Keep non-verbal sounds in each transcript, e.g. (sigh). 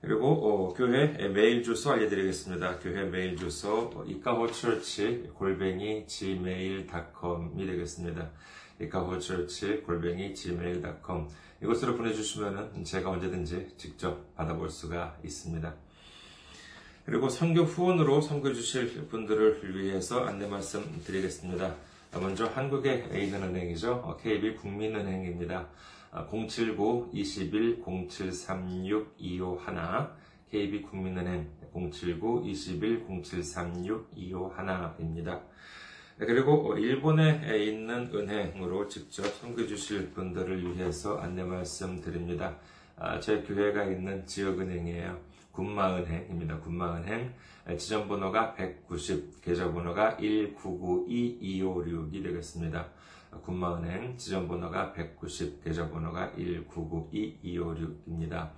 그리고 어, 교회 메일 주소 알려드리겠습니다. 교회 메일 주소 이카호처치 골뱅이 gmail.com이 되겠습니다. 이카호처치 골뱅이 gmail.com 이곳으로 보내주시면 제가 언제든지 직접 받아볼 수가 있습니다. 그리고 선교 후원으로 선교 주실 분들을 위해서 안내 말씀 드리겠습니다. 먼저 한국의 있는 은행이죠. KB 국민은행입니다. 079-21-0736-251 KB 국민은행 079-21-0736-251입니다. 그리고 일본에 있는 은행으로 직접 섬겨주실 분들을 위해서 안내 말씀 드립니다. 제 교회가 있는 지역은행이에요. 군마은행입니다. 군마은행 지점번호가 190, 계좌번호가 1992256이 되겠습니다. 군마은행 지점번호가 190, 계좌번호가 1992256입니다.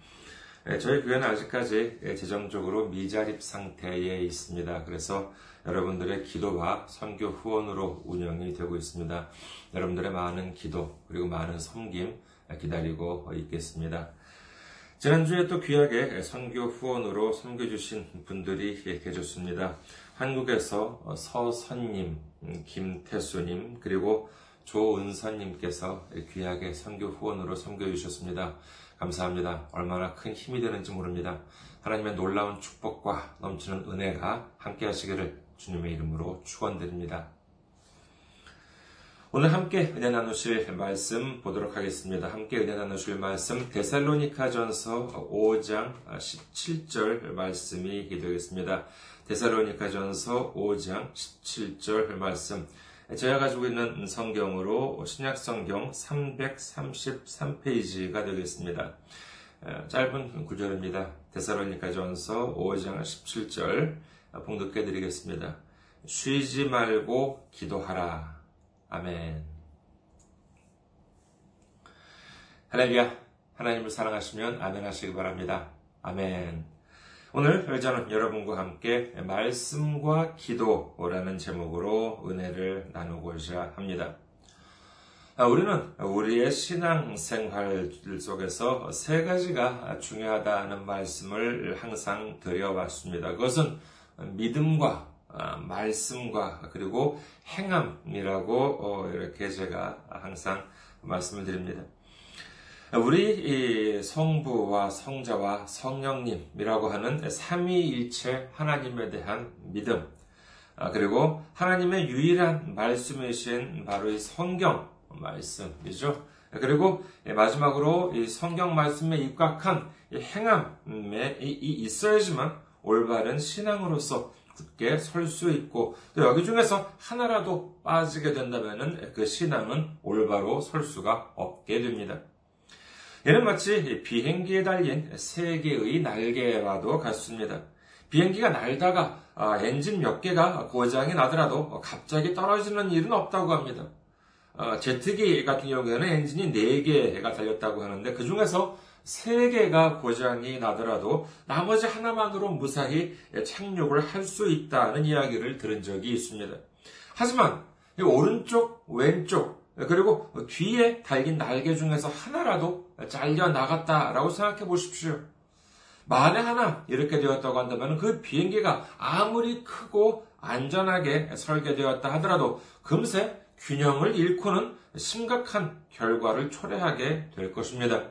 저희 교회는 아직까지 재정적으로 미자립 상태에 있습니다. 그래서 여러분들의 기도와 선교 후원으로 운영이 되고 있습니다. 여러분들의 많은 기도 그리고 많은 섬김 기다리고 있겠습니다. 지난주에 또 귀하게 선교 후원으로 섬겨주신 분들이 계셨습니다. 한국에서 서선님, 김태수님, 그리고 조은선님께서 귀하게 선교 후원으로 섬겨주셨습니다. 감사합니다. 얼마나 큰 힘이 되는지 모릅니다. 하나님의 놀라운 축복과 넘치는 은혜가 함께 하시기를 주님의 이름으로 축원드립니다. 오늘 함께 은혜 나누실 말씀 보도록 하겠습니다. 함께 은혜 나누실 말씀 데살로니카 전서 5장 17절 말씀이 되겠습니다. 데살로니카 전서 5장 17절 말씀 제가 가지고 있는 성경으로 신약 성경 333페이지가 되겠습니다. 짧은 구절입니다. 데살로니카 전서 5장 17절 봉독해 드리겠습니다. 쉬지 말고 기도하라. 아멘. 할렐루야. 하나님을 사랑하시면 아멘 하시기 바랍니다. 아멘. 오늘 저는 여러분과 함께 말씀과 기도라는 제목으로 은혜를 나누고자 합니다. 우리는 우리의 신앙 생활 속에서 세 가지가 중요하다는 말씀을 항상 드려왔습니다. 그것은 믿음과 말씀과 그리고 행함이라고 이렇게 제가 항상 말씀을 드립니다. 우리 성부와 성자와 성령님이라고 하는 삼위일체 하나님에 대한 믿음, 그리고 하나님의 유일한 말씀이신 바로 이 성경 말씀이죠. 그리고 마지막으로 이 성경 말씀에 입각한 행함에 있어야지만 올바른 신앙으로서 굳게 설 수 있고 또 여기 중에서 하나라도 빠지게 된다면 그 신앙은 올바로 설 수가 없게 됩니다. 얘는 마치 비행기에 달린 세 개의 날개와도 같습니다. 비행기가 날다가 엔진 몇 개가 고장이 나더라도 갑자기 떨어지는 일은 없다고 합니다. 제트기 같은 경우에는 엔진이 4개가 달렸다고 하는데 그 중에서 3개가 고장이 나더라도 나머지 하나만으로 무사히 착륙을 할 수 있다는 이야기를 들은 적이 있습니다. 하지만 오른쪽, 왼쪽, 그리고 뒤에 달린 날개 중에서 하나라도 잘려 나갔다라고 생각해 보십시오. 만에 하나 이렇게 되었다고 한다면 그 비행기가 아무리 크고 안전하게 설계되었다 하더라도 금세 균형을 잃고는 심각한 결과를 초래하게 될 것입니다.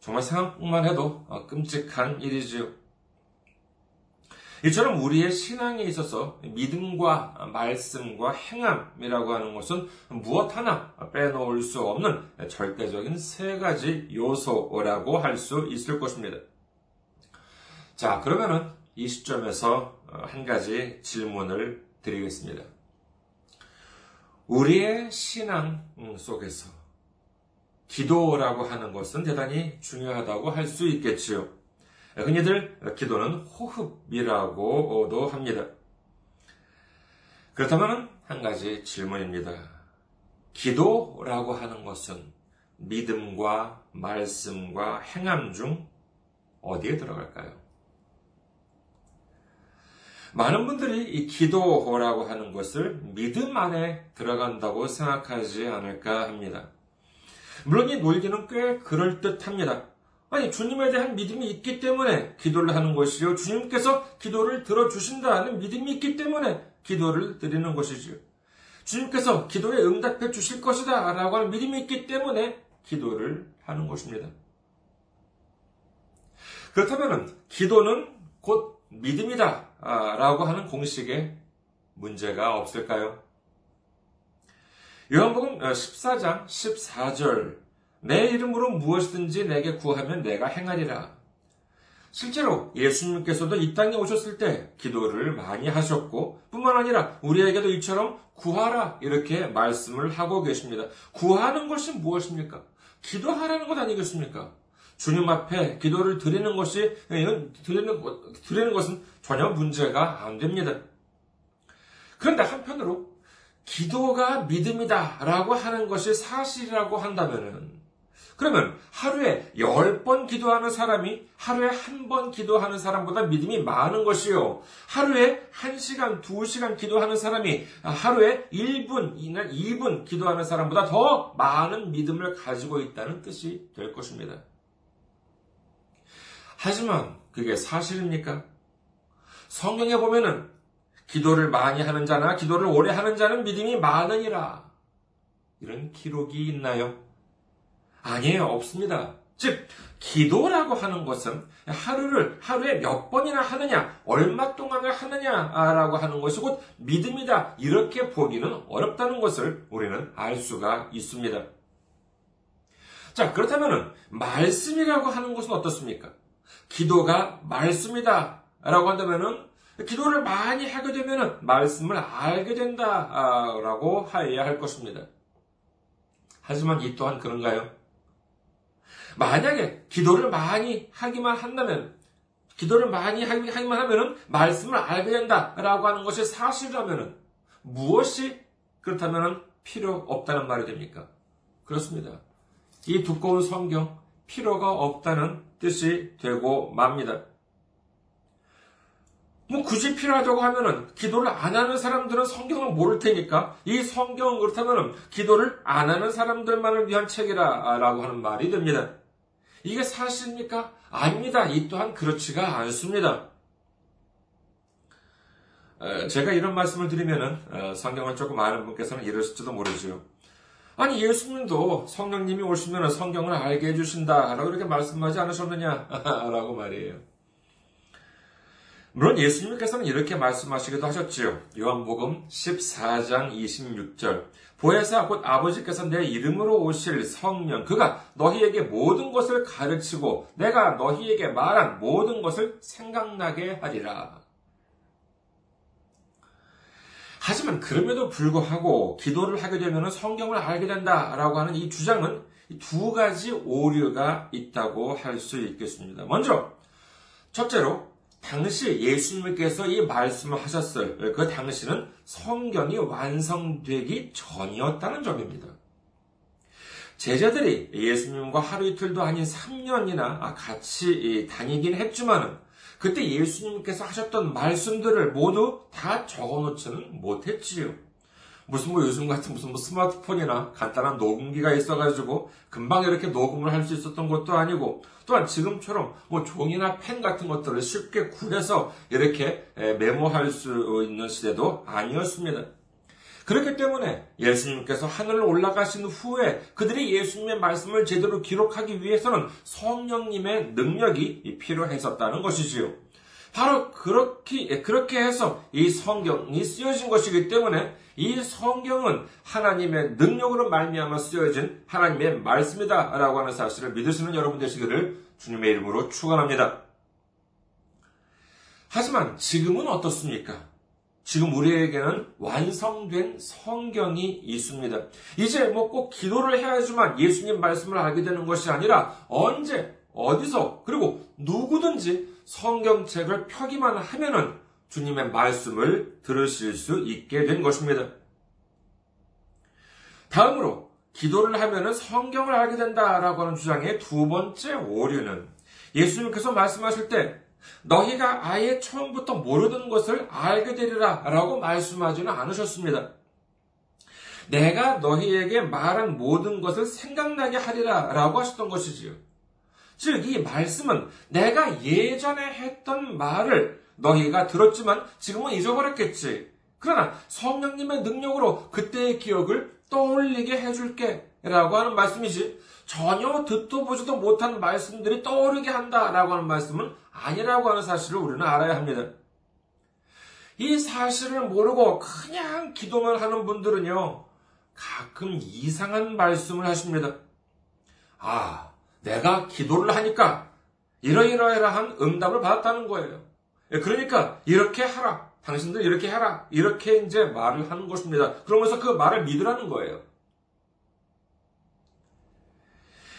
정말 생각만 해도 끔찍한 일이지요. 이처럼 우리의 신앙에 있어서 믿음과 말씀과 행함이라고 하는 것은 무엇 하나 빼놓을 수 없는 절대적인 세 가지 요소라고 할 수 있을 것입니다. 자, 그러면은 이 시점에서 한 가지 질문을 드리겠습니다. 우리의 신앙 속에서 기도라고 하는 것은 대단히 중요하다고 할 수 있겠지요. 흔히들 기도는 호흡이라고도 합니다. 그렇다면 한 가지 질문입니다. 기도라고 하는 것은 믿음과 말씀과 행함 중 어디에 들어갈까요? 많은 분들이 이 기도라고 하는 것을 믿음 안에 들어간다고 생각하지 않을까 합니다. 물론 이 논리는 꽤 그럴듯합니다. 아니, 주님에 대한 믿음이 있기 때문에 기도를 하는 것이요. 주님께서 기도를 들어주신다는 믿음이 있기 때문에 기도를 드리는 것이지요. 주님께서 기도에 응답해 주실 것이다 라고 하는 믿음이 있기 때문에 기도를 하는 것입니다. 그렇다면 기도는 곧 믿음이다 라고 하는 공식에 문제가 없을까요? 요한복음 14장 14절 내 이름으로 무엇이든지 내게 구하면 내가 행하리라. 실제로 예수님께서도 이 땅에 오셨을 때 기도를 많이 하셨고 뿐만 아니라 우리에게도 이처럼 구하라 이렇게 말씀을 하고 계십니다. 구하는 것이 무엇입니까? 기도하라는 것 아니겠습니까? 주님 앞에 기도를 드리는 것이 드리는 드리는 것은 전혀 문제가 안 됩니다. 그런데 한편으로 기도가 믿음이다 라고 하는 것이 사실이라고 한다면은 그러면 하루에 열 번 기도하는 사람이 하루에 한 번 기도하는 사람보다 믿음이 많은 것이요. 하루에 한 시간 두 시간 기도하는 사람이 하루에 1분, 2분 기도하는 사람보다 더 많은 믿음을 가지고 있다는 뜻이 될 것입니다. 하지만 그게 사실입니까? 성경에 보면은 기도를 많이 하는 자나 기도를 오래 하는 자는 믿음이 많으니라. 이런 기록이 있나요? 아니에요. 없습니다. 즉, 기도라고 하는 것은 하루를, 하루에 몇 번이나 하느냐, 얼마 동안을 하느냐라고 하는 것이 곧 믿음이다. 이렇게 보기는 어렵다는 것을 우리는 알 수가 있습니다. 자, 그렇다면 말씀이라고 하는 것은 어떻습니까? 기도가 말씀이다. 라고 한다면은, 기도를 많이 하게 되면 말씀을 알게 된다. 라고 하여야 할 것입니다. 하지만 이 또한 그런가요? 만약에 기도를 많이 하기만 한다면, 기도를 많이 하기만 하면은 말씀을 알게 된다라고 하는 것이 사실이라면은 무엇이 그렇다면은 필요 없다는 말이 됩니까? 그렇습니다. 이 두꺼운 성경 필요가 없다는 뜻이 되고 맙니다. 뭐 굳이 필요하다고 하면은 기도를 안 하는 사람들은 성경을 모를 테니까 이 성경은 그렇다면은 기도를 안 하는 사람들만을 위한 책이라라고 하는 말이 됩니다. 이게 사실입니까? 아닙니다. 이 또한 그렇지가 않습니다. 제가 이런 말씀을 드리면은 어, 성경을 조금 아는 분께서는 이러실지도 모르죠. 아니 예수님도 성령님이 오시면 성경을 알게 해주신다라고 이렇게 말씀하지 않으셨느냐라고 말이에요. 물론 예수님께서는 이렇게 말씀하시기도 하셨지요. 요한복음 14장 26절. 보혜사 곧 아버지께서 내 이름으로 오실 성령 그가 너희에게 모든 것을 가르치고 내가 너희에게 말한 모든 것을 생각나게 하리라. 하지만 그럼에도 불구하고 기도를 하게 되면 성경을 알게 된다라고 하는 이 주장은 두 가지 오류가 있다고 할 수 있겠습니다. 먼저 첫째로 당시 예수님께서 이 말씀을 하셨을 그 당시는 성경이 완성되기 전이었다는 점입니다. 제자들이 예수님과 하루 이틀도 아닌 3년이나 같이 다니긴 했지만은 그때 예수님께서 하셨던 말씀들을 모두 다 적어놓지는 못했지요. 무슨 뭐 요즘 같은 무슨 뭐 스마트폰이나 간단한 녹음기가 있어가지고 금방 이렇게 녹음을 할 수 있었던 것도 아니고 또한 지금처럼 뭐 종이나 펜 같은 것들을 쉽게 구해서 이렇게 메모할 수 있는 시대도 아니었습니다. 그렇기 때문에 예수님께서 하늘로 올라가신 후에 그들이 예수님의 말씀을 제대로 기록하기 위해서는 성령님의 능력이 필요했었다는 것이지요. 바로 그렇게, 그렇게 해서 이 성경이 쓰여진 것이기 때문에 이 성경은 하나님의 능력으로 말미암아 쓰여진 하나님의 말씀이다라고 하는 사실을 믿으시는 여러분 되시기를 주님의 이름으로 축원합니다. 하지만 지금은 어떻습니까? 지금 우리에게는 완성된 성경이 있습니다. 이제 뭐 꼭 기도를 해야지만 예수님 말씀을 알게 되는 것이 아니라 언제 어디서 그리고 누구든지 성경책을 펴기만 하면은 주님의 말씀을 들으실 수 있게 된 것입니다. 다음으로 기도를 하면은 성경을 알게 된다라고 하는 주장의 두 번째 오류는 예수님께서 말씀하실 때 너희가 아예 처음부터 모르던 것을 알게 되리라 라고 말씀하지는 않으셨습니다. 내가 너희에게 말한 모든 것을 생각나게 하리라 라고 하셨던 것이지요. 즉, 이 말씀은 내가 예전에 했던 말을 너희가 들었지만 지금은 잊어버렸겠지. 그러나 성령님의 능력으로 그때의 기억을 떠올리게 해줄게. 라고 하는 말씀이지. 전혀 듣도 보지도 못한 말씀들이 떠오르게 한다 라고 하는 말씀은 아니라고 하는 사실을 우리는 알아야 합니다. 이 사실을 모르고 그냥 기도만 하는 분들은요, 가끔 이상한 말씀을 하십니다. 아, 내가 기도를 하니까 이러이러이러한 응답을 받았다는 거예요. 예, 그러니까 이렇게 하라. 당신들 이렇게 해라. 이렇게 이제 말을 하는 것입니다. 그러면서 그 말을 믿으라는 거예요.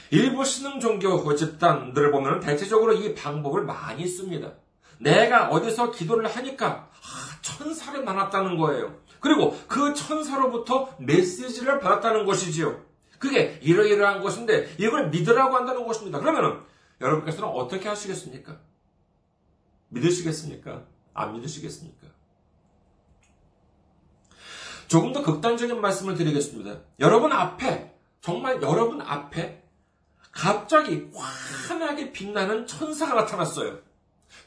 일부 신흥 종교 집단들을 보면 대체적으로 이 방법을 많이 씁니다. 내가 어디서 기도를 하니까 아, 천사를 만났다는 거예요. 그리고 그 천사로부터 메시지를 받았다는 것이지요. 그게 이러이러한 것인데 이걸 믿으라고 한다는 것입니다. 그러면 여러분께서는 어떻게 하시겠습니까? 믿으시겠습니까? 안 믿으시겠습니까? 조금 더 극단적인 말씀을 드리겠습니다. 여러분 앞에, 정말 여러분 앞에 갑자기 환하게 빛나는 천사가 나타났어요.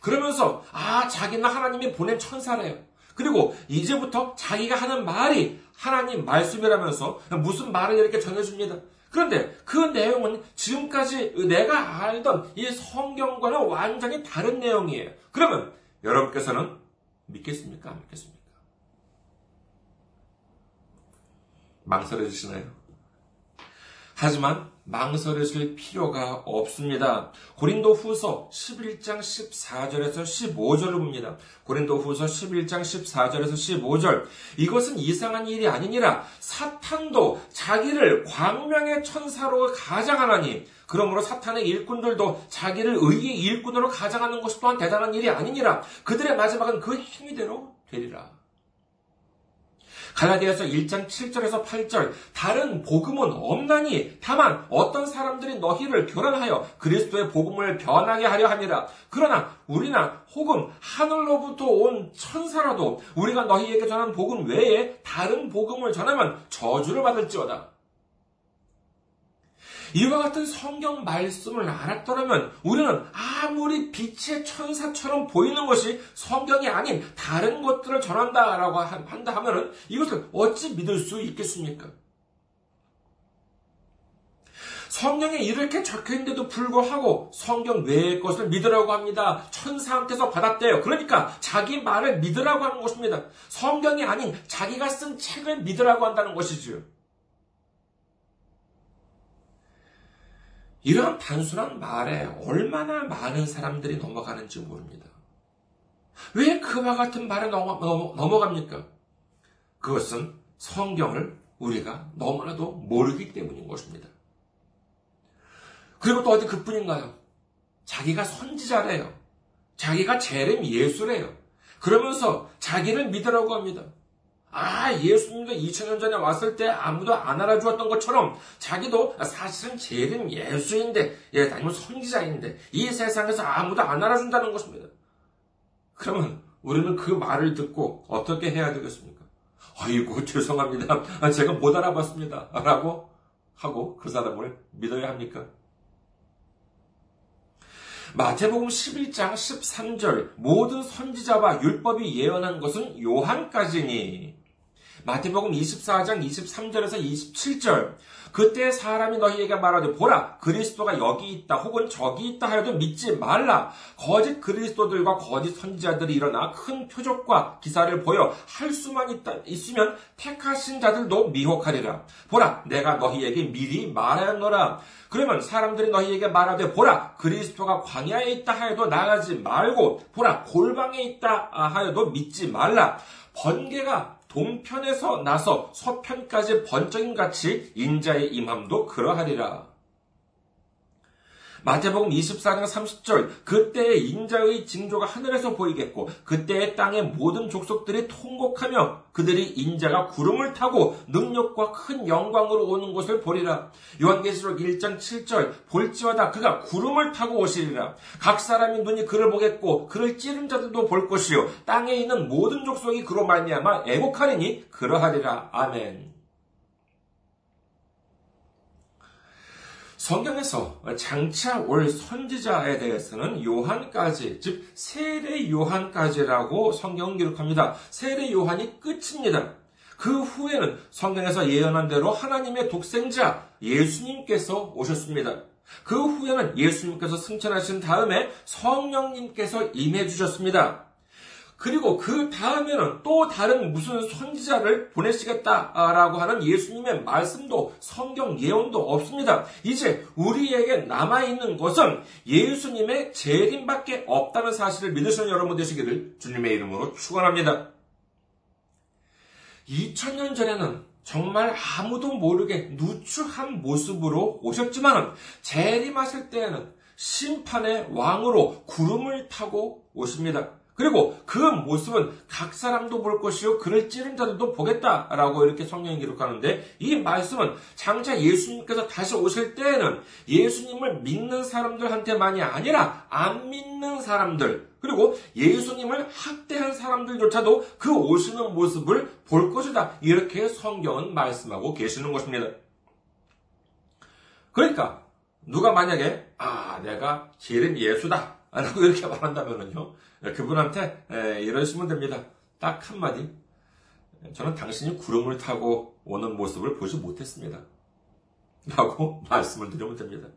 그러면서, 아, 자기는 하나님이 보낸 천사래요. 그리고 이제부터 자기가 하는 말이 하나님 말씀이라면서 무슨 말을 이렇게 전해줍니다. 그런데 그 내용은 지금까지 내가 알던 이 성경과는 완전히 다른 내용이에요. 그러면 여러분께서는 믿겠습니까? 안 믿겠습니까? 망설여지시나요? 하지만 망설여질 필요가 없습니다. 고린도 후서 11장 14절에서 15절을 봅니다. 고린도 후서 11장 14절에서 15절. 이것은 이상한 일이 아니니라 사탄도 자기를 광명의 천사로 가장하나니 그러므로 사탄의 일꾼들도 자기를 의의 일꾼으로 가장하는 것이 또한 대단한 일이 아니니라 그들의 마지막은 그 행위대로 되리라. 갈라디아서 1장 7절에서 8절. 다른 복음은 없나니 다만 어떤 사람들이 너희를 교란하여 그리스도의 복음을 변하게 하려 함이라. 그러나 우리나 혹은 하늘로부터 온 천사라도 우리가 너희에게 전한 복음 외에 다른 복음을 전하면 저주를 받을지어다 이와 같은 성경 말씀을 알았더라면 우리는 아무리 빛의 천사처럼 보이는 것이 성경이 아닌 다른 것들을 전한다라고 한다 하면은 이것을 어찌 믿을 수 있겠습니까? 성경에 이렇게 적혀 있는데도 불구하고 성경 외의 것을 믿으라고 합니다. 천사한테서 받았대요. 그러니까 자기 말을 믿으라고 하는 것입니다. 성경이 아닌 자기가 쓴 책을 믿으라고 한다는 것이지요. 이러한 단순한 말에 얼마나 많은 사람들이 넘어가는지 모릅니다. 왜 그와 같은 말에 넘어, 넘어 갑니까? 그것은 성경을 우리가 너무나도 모르기 때문인 것입니다. 그리고 또 어디 그뿐인가요? 자기가 선지자래요. 자기가 재림 예수래요. 그러면서 자기를 믿으라고 합니다. 아, 예수님도 2000년 전에 왔을 때 아무도 안 알아주었던 것처럼 자기도 사실은 제일은 예수인데, 예, 아니면 선지자인데, 이 세상에서 아무도 안 알아준다는 것입니다. 그러면 우리는 그 말을 듣고 어떻게 해야 되겠습니까? 아이고, 죄송합니다. 제가 못 알아봤습니다. 라고 하고 그 사람을 믿어야 합니까? 마태복음 11장 13절 모든 선지자와 율법이 예언한 것은 요한까지니 마태복음 24장 23절에서 27절. 그때 사람이 너희에게 말하되 보라 그리스도가 여기 있다 혹은 저기 있다 하여도 믿지 말라. 거짓 그리스도들과 거짓 선지자들이 일어나 큰 표적과 기사를 보여 할 수만 있다, 있으면 택하신 자들도 미혹하리라. 보라 내가 너희에게 미리 말하였노라. 그러면 사람들이 너희에게 말하되 보라 그리스도가 광야에 있다 하여도 나가지 말고 보라 골방에 있다 하여도 믿지 말라. 번개가 동편에서 나서 서편까지 번쩍인 같이 인자의 임함도 그러하리라. 마태복음 24장 30절 그때의 인자의 징조가 하늘에서 보이겠고 그때의 땅의 모든 족속들이 통곡하며 그들이 인자가 구름을 타고 능력과 큰 영광으로 오는 것을 보리라. 요한계시록 1장 7절 볼지어다 그가 구름을 타고 오시리라. 각 사람이 눈이 그를 보겠고 그를 찌른 자들도 볼 것이요 땅에 있는 모든 족속이 그로 말미암아 애곡하리니 그러하리라. 아멘. 성경에서 장차 올 선지자에 대해서는 요한까지, 즉 세례 요한까지라고 성경은 기록합니다. 세례 요한이 끝입니다. 그 후에는 성경에서 예언한 대로 하나님의 독생자 예수님께서 오셨습니다. 그 후에는 예수님께서 승천하신 다음에 성령님께서 임해 주셨습니다. 그리고 그 다음에는 또 다른 무슨 선지자를 보내시겠다라고 하는 예수님의 말씀도 성경 예언도 없습니다. 이제 우리에게 남아있는 것은 예수님의 재림밖에 없다는 사실을 믿으시는 여러분 되시기를 주님의 이름으로 축원합니다. 2000년 전에는 정말 아무도 모르게 누추한 모습으로 오셨지만 재림하실 때에는 심판의 왕으로 구름을 타고 오십니다. 그리고 그 모습은 각 사람도 볼 것이요 그를 찌른 자들도 보겠다라고 이렇게 성경이 기록하는데 이 말씀은 장차 예수님께서 다시 오실 때에는 예수님을 믿는 사람들한테만이 아니라 안 믿는 사람들 그리고 예수님을 학대한 사람들조차도 그 오시는 모습을 볼 것이다. 이렇게 성경은 말씀하고 계시는 것입니다. 그러니까 누가 만약에 아 내가 제름 예수다 라고 이렇게 말한다면요 그분한테 이러시면 됩니다. 딱 한마디. 저는 당신이 구름을 타고 오는 모습을 보지 못했습니다. 라고 (laughs) 말씀을 드리면 됩니다.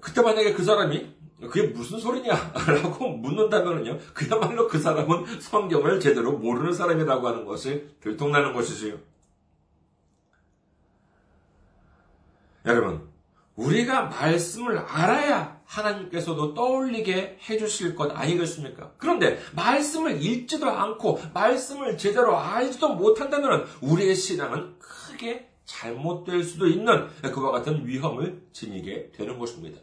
그때 만약에 그 사람이 그게 무슨 소리냐? (laughs) 라고 묻는다면요. 그야말로 그 사람은 성경을 제대로 모르는 사람이라고 하는 것이 들통나는 것이지요. 여러분, 우리가 말씀을 알아야 하나님께서도 떠올리게 해주실 것 아니겠습니까? 그런데 말씀을 읽지도 않고 말씀을 제대로 알지도 못한다면 우리의 신앙은 크게 잘못될 수도 있는 그와 같은 위험을 지니게 되는 것입니다.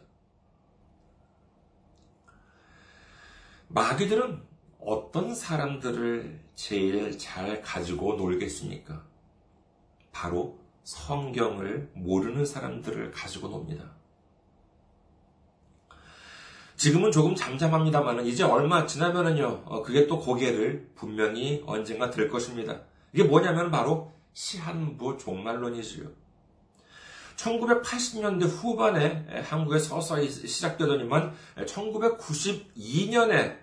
마귀들은 어떤 사람들을 제일 잘 가지고 놀겠습니까? 바로 성경을 모르는 사람들을 가지고 놉니다. 지금은 조금 잠잠합니다만 이제 얼마 지나면은요, 어, 그게 또 고개를 분명히 언젠가 들 것입니다. 이게 뭐냐면 바로 시한부 종말론이지요. 1980년대 후반에 한국에 서서히 시작되더니만 1992년에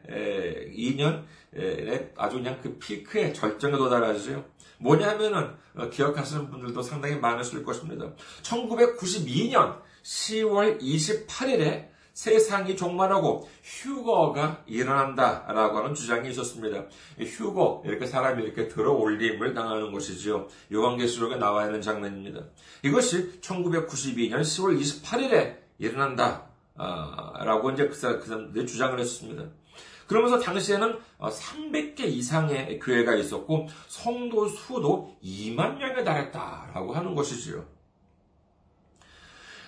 2년에 아주 그냥 그 피크의 절정에 도달하죠. 뭐냐면은 어, 기억하시는 분들도 상당히 많으실 것입니다. 1992년 10월 28일에 세상이 종말하고 휴거가 일어난다라고 하는 주장이 있었습니다. 휴거 이렇게 사람이 이렇게 들어 올림을 당하는 것이지요. 요한계시록에 나와 있는 장면입니다. 이것이 1992년 10월 28일에 일어난다라고 이제 그 사람들이 주장을 했습니다. 그러면서 당시에는 300개 어, 이상의 교회가 있었고 성도 수도 2만 명에 달했다라고 하는 것이지요.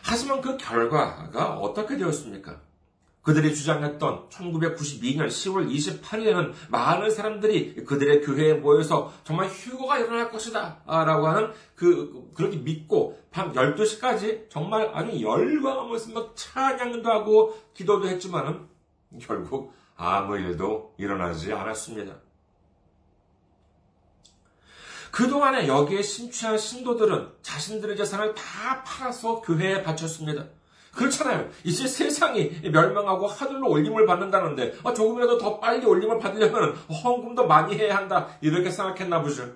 하지만 그 결과가 어떻게 되었습니까? 그들이 주장했던 1992년 10월 28일에는 많은 사람들이 그들의 교회에 모여서 정말 휴거가 일어날 것이다. 라고 하는 그, 그렇게 믿고 밤 12시까지 정말 아주 열광하면서 막 찬양도 하고 기도도 했지만은 결국 아무 일도 일어나지 않았습니다. 그동안에 여기에 심취한 신도들은 자신들의 재산을 다 팔아서 교회에 바쳤습니다. 그렇잖아요. 이제 세상이 멸망하고 하늘로 올림을 받는다는데 아, 조금이라도 더 빨리 올림을 받으려면 헌금도 많이 해야 한다. 이렇게 생각했나 보죠.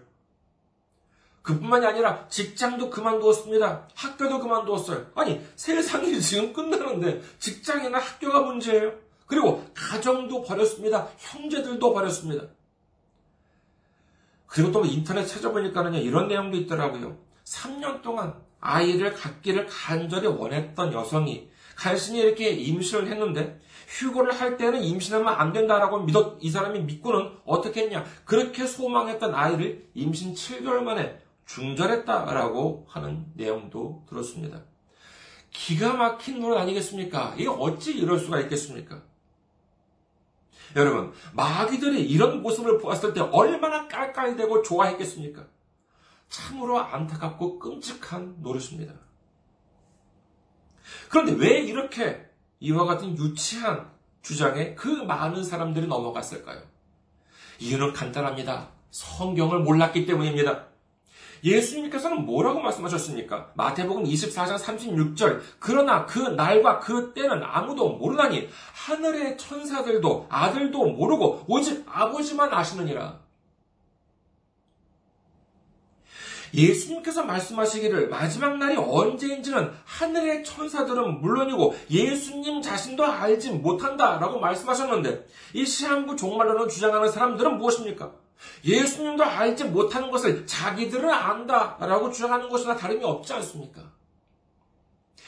그뿐만이 아니라 직장도 그만두었습니다. 학교도 그만두었어요. 아니 세상이 지금 끝나는데 직장이나 학교가 문제예요. 그리고 가정도 버렸습니다. 형제들도 버렸습니다. 그리고 또 인터넷 찾아보니까는요, 이런 내용도 있더라고요. 3년 동안 아이를 갖기를 간절히 원했던 여성이 간신히 이렇게 임신을 했는데, 휴고를 할 때는 임신하면 안 된다라고 믿었, 이 사람이 믿고는 어떻게 했냐. 그렇게 소망했던 아이를 임신 7개월 만에 중절했다라고 하는 내용도 들었습니다. 기가 막힌 노릇 아니겠습니까? 이게 어찌 이럴 수가 있겠습니까? 여러분, 마귀들이 이런 모습을 보았을 때 얼마나 깔깔대고 좋아했겠습니까? 참으로 안타깝고 끔찍한 노릇입니다. 그런데 왜 이렇게 이와 같은 유치한 주장에 그 많은 사람들이 넘어갔을까요? 이유는 간단합니다. 성경을 몰랐기 때문입니다. 예수님께서는 뭐라고 말씀하셨습니까? 마태복음 24장 36절. 그러나 그 날과 그 때는 아무도 모르나니 하늘의 천사들도 아들도 모르고 오직 아버지만 아시느니라. 예수님께서 말씀하시기를 마지막 날이 언제인지는 하늘의 천사들은 물론이고 예수님 자신도 알지 못한다 라고 말씀하셨는데 이 시한부 종말론을 주장하는 사람들은 무엇입니까? 예수님도 알지 못하는 것을 자기들은 안다라고 주장하는 것이나 다름이 없지 않습니까?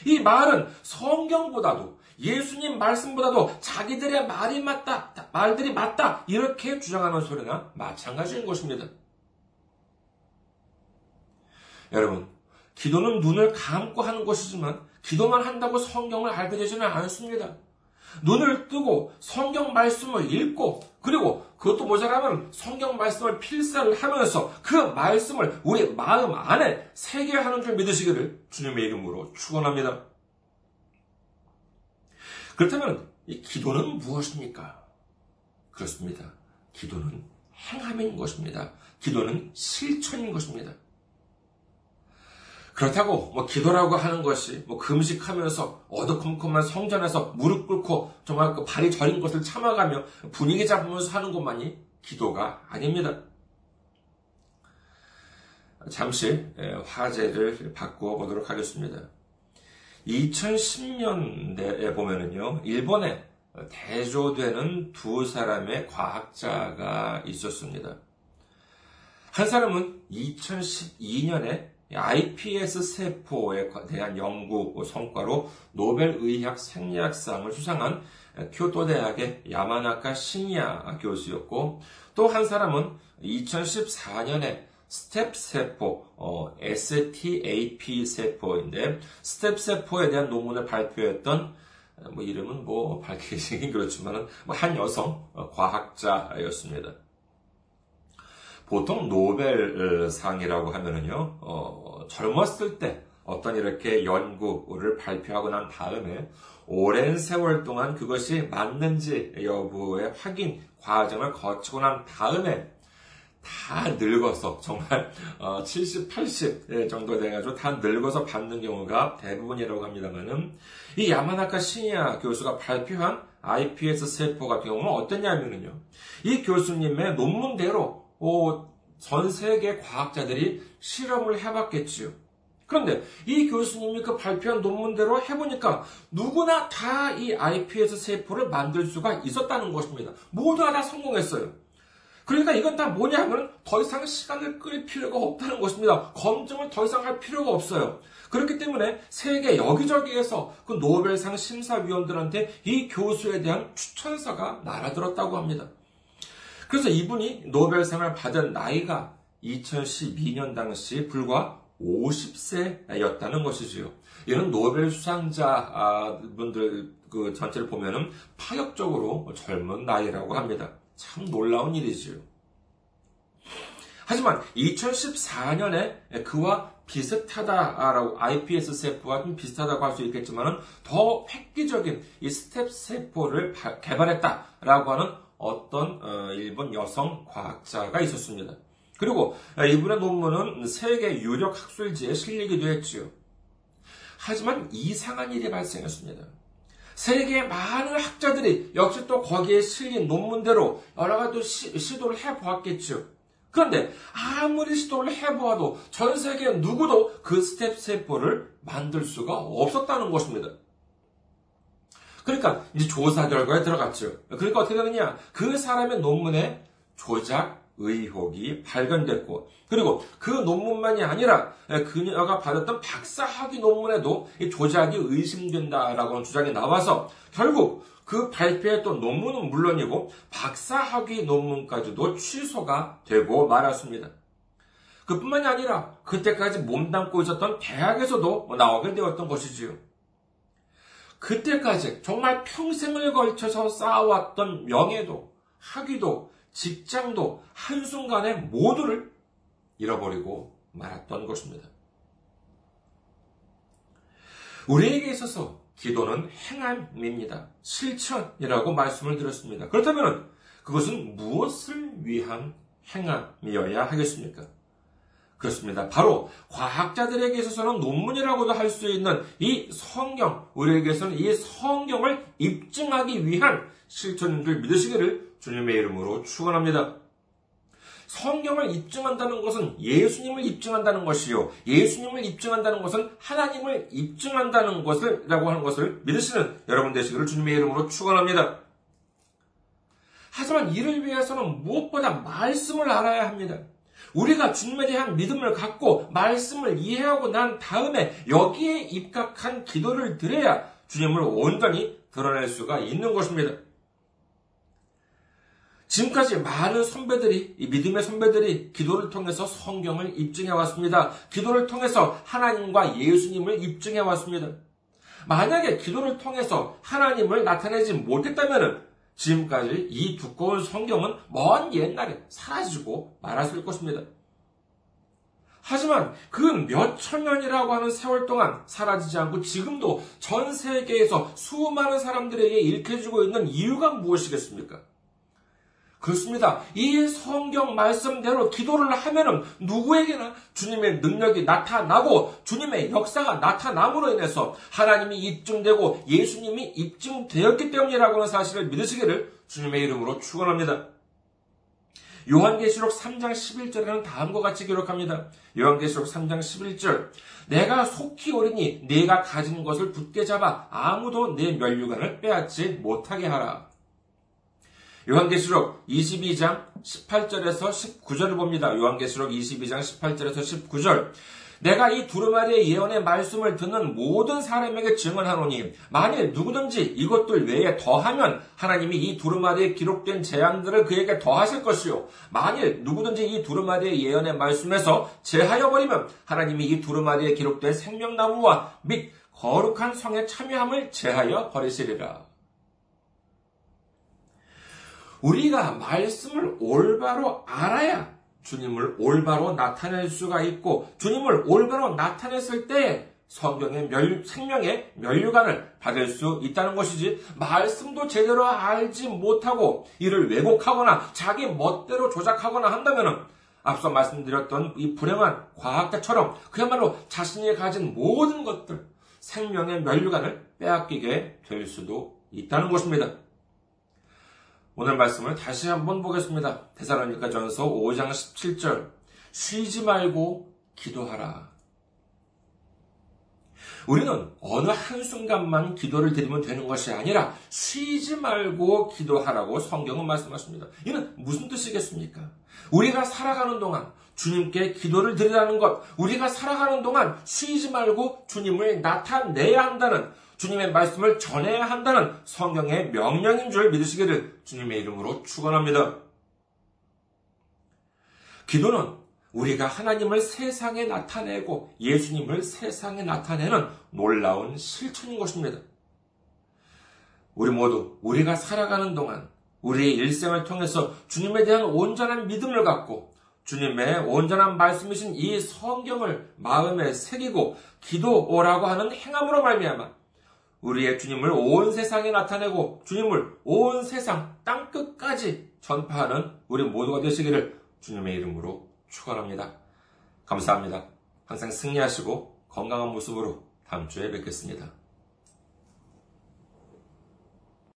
이 말은 성경보다도 예수님 말씀보다도 자기들의 말이 맞다, 말들이 맞다, 이렇게 주장하는 소리나 마찬가지인 것입니다. 여러분, 기도는 눈을 감고 하는 것이지만 기도만 한다고 성경을 알게 되지는 않습니다. 눈을 뜨고 성경 말씀을 읽고 그리고 그것도 모자라면 성경 말씀을 필사를 하면서 그 말씀을 우리 마음 안에 새겨 하는 줄 믿으시기를 주님의 이름으로 축원합니다. 그렇다면 이 기도는 무엇입니까? 그렇습니다. 기도는 행함인 것입니다. 기도는 실천인 것입니다. 그렇다고 뭐 기도라고 하는 것이 뭐 금식하면서 어두컴컴한 성전에서 무릎 꿇고 정말 그 발이 저린 것을 참아가며 분위기 잡으면서 하는 것만이 기도가 아닙니다. 잠시 화제를 바꾸어 보도록 하겠습니다. 2010년대에 보면은요, 일본에 대조되는 두 사람의 과학자가 있었습니다. 한 사람은 2012년에 iPS 세포에 대한 연구 성과로 노벨 의학 생리학상을 수상한 교토 대학의 야마나카 신야 교수였고 또 한 사람은 2014년에 STAP 세포, 어, STAP 세포인데 STAP 세포에 대한 논문을 발표했던 뭐 이름은 뭐 밝히긴 그렇지만은 뭐 한 여성 어, 과학자였습니다. 보통 노벨상이라고 하면은요, 어, 젊었을 때 어떤 이렇게 연구를 발표하고 난 다음에 오랜 세월 동안 그것이 맞는지 여부의 확인 과정을 거치고 난 다음에 다 늙어서 정말 70, 어, 80 정도 돼가지고 다 늙어서 받는 경우가 대부분이라고 합니다만은 이 야마나카 시니아 교수가 발표한 iPS 세포 같은 경우는 어떠냐면은요 이 교수님의 논문대로 전 세계 과학자들이 실험을 해봤겠지요. 그런데 이 교수님이 그 발표한 논문대로 해보니까 누구나 다 이 iPS 세포를 만들 수가 있었다는 것입니다. 모두가 다 성공했어요. 그러니까 이건 다 뭐냐면 더 이상 시간을 끌 필요가 없다는 것입니다. 검증을 더 이상 할 필요가 없어요. 그렇기 때문에 세계 여기저기에서 그 노벨상 심사위원들한테 이 교수에 대한 추천서가 날아들었다고 합니다. 그래서 이분이 노벨상을 받은 나이가 2012년 당시 불과 50세였다는 것이지요. 이런 노벨 수상자 분들 그 전체를 보면은 파격적으로 젊은 나이라고 합니다. 참 놀라운 일이지요. 하지만 2014년에 그와 비슷하다라고 iPS 세포와 좀 비슷하다고 할 수 있겠지만은 더 획기적인 이 STAP 세포를 개발했다라고 하는 어떤 어, 일본 여성 과학자가 있었습니다. 그리고 이분의 논문은 세계 유력 학술지에 실리기도 했지요. 하지만 이상한 일이 발생했습니다. 세계의 많은 학자들이 역시 또 거기에 실린 논문대로 여러 가지 시도를 해보았겠죠. 그런데 아무리 시도를 해보아도 전 세계 누구도 그 STAP 세포를 만들 수가 없었다는 것입니다. 그러니까 이제 조사 결과에 들어갔죠. 그러니까 어떻게 되느냐? 그 사람의 논문에 조작 의혹이 발견됐고, 그리고 그 논문만이 아니라 그녀가 받았던 박사학위 논문에도 조작이 의심된다라고 주장이 나와서 결국 그 발표했던 논문은 물론이고 박사학위 논문까지도 취소가 되고 말았습니다. 그뿐만이 아니라 그때까지 몸담고 있었던 대학에서도 나오게 되었던 것이지요. 그때까지 정말 평생을 걸쳐서 쌓아왔던 명예도, 학위도, 직장도 한순간에 모두를 잃어버리고 말았던 것입니다. 우리에게 있어서 기도는 행함입니다. 실천이라고 말씀을 드렸습니다. 그렇다면 그것은 무엇을 위한 행함이어야 하겠습니까? 그렇습니다. 바로 과학자들에게 있어서는 논문이라고도 할 수 있는 이 성경, 우리에게서는 이 성경을 입증하기 위한 실천인 줄 믿으시기를 주님의 이름으로 축원합니다. 성경을 입증한다는 것은 예수님을 입증한다는 것이요. 예수님을 입증한다는 것은 하나님을 입증한다는 것을라고 하는 것을 믿으시는 여러분 되시기를 주님의 이름으로 축원합니다. 하지만 이를 위해서는 무엇보다 말씀을 알아야 합니다. 우리가 주님에 대한 믿음을 갖고 말씀을 이해하고 난 다음에 여기에 입각한 기도를 드려야 주님을 온전히 드러낼 수가 있는 것입니다. 지금까지 많은 선배들이, 믿음의 선배들이 기도를 통해서 성경을 입증해 왔습니다. 기도를 통해서 하나님과 예수님을 입증해 왔습니다. 만약에 기도를 통해서 하나님을 나타내지 못했다면 지금까지 이 두꺼운 성경은 먼 옛날에 사라지고 말았을 것입니다. 하지만 그 몇 천 년이라고 하는 세월 동안 사라지지 않고 지금도 전 세계에서 수많은 사람들에게 읽혀지고 있는 이유가 무엇이겠습니까? 그렇습니다. 이 성경 말씀대로 기도를 하면은 누구에게나 주님의 능력이 나타나고 주님의 역사가 나타남으로 인해서 하나님이 입증되고 예수님이 입증되었기 때문이라고 하는 사실을 믿으시기를 주님의 이름으로 축원합니다. 요한계시록 3장 11절에는 다음과 같이 기록합니다. 요한계시록 3장 11절 내가 속히 오리니 내가 가진 것을 붙게 잡아 아무도 내 멸류관을 빼앗지 못하게 하라. 요한계시록 22장 18절에서 19절을 봅니다. 요한계시록 22장 18절에서 19절. 내가 이 두루마리의 예언의 말씀을 듣는 모든 사람에게 증언하노니 만일 누구든지 이것들 외에 더하면 하나님이 이 두루마리에 기록된 재앙들을 그에게 더하실 것이요 만일 누구든지 이 두루마리의 예언의 말씀에서 제하여 버리면 하나님이 이 두루마리에 기록된 생명나무와 및 거룩한 성에 참여함을 제하여 버리시리라. 우리가 말씀을 올바로 알아야 주님을 올바로 나타낼 수가 있고 주님을 올바로 나타냈을 때 성경의 멸, 생명의 멸류관을 받을 수 있다는 것이지 말씀도 제대로 알지 못하고 이를 왜곡하거나 자기 멋대로 조작하거나 한다면 앞서 말씀드렸던 이 불행한 과학자처럼 그야말로 자신이 가진 모든 것들 생명의 멸류관을 빼앗기게 될 수도 있다는 것입니다. 오늘 말씀을 다시 한번 보겠습니다. 대사로니까 전서 5장 17절. 쉬지 말고 기도하라. 우리는 어느 한순간만 기도를 드리면 되는 것이 아니라 쉬지 말고 기도하라고 성경은 말씀하십니다. 이는 무슨 뜻이겠습니까? 우리가 살아가는 동안 주님께 기도를 드리라는 것, 우리가 살아가는 동안 쉬지 말고 주님을 나타내야 한다는 주님의 말씀을 전해야 한다는 성경의 명령인 줄 믿으시기를 주님의 이름으로 축원합니다. 기도는 우리가 하나님을 세상에 나타내고 예수님을 세상에 나타내는 놀라운 실천인 것입니다. 우리 모두 우리가 살아가는 동안 우리의 일생을 통해서 주님에 대한 온전한 믿음을 갖고 주님의 온전한 말씀이신 이 성경을 마음에 새기고 기도오라고 하는 행함으로 말미암아 우리의 주님을 온 세상에 나타내고 주님을 온 세상 땅 끝까지 전파하는 우리 모두가 되시기를 주님의 이름으로 축원합니다. 감사합니다. 항상 승리하시고 건강한 모습으로 다음 주에 뵙겠습니다.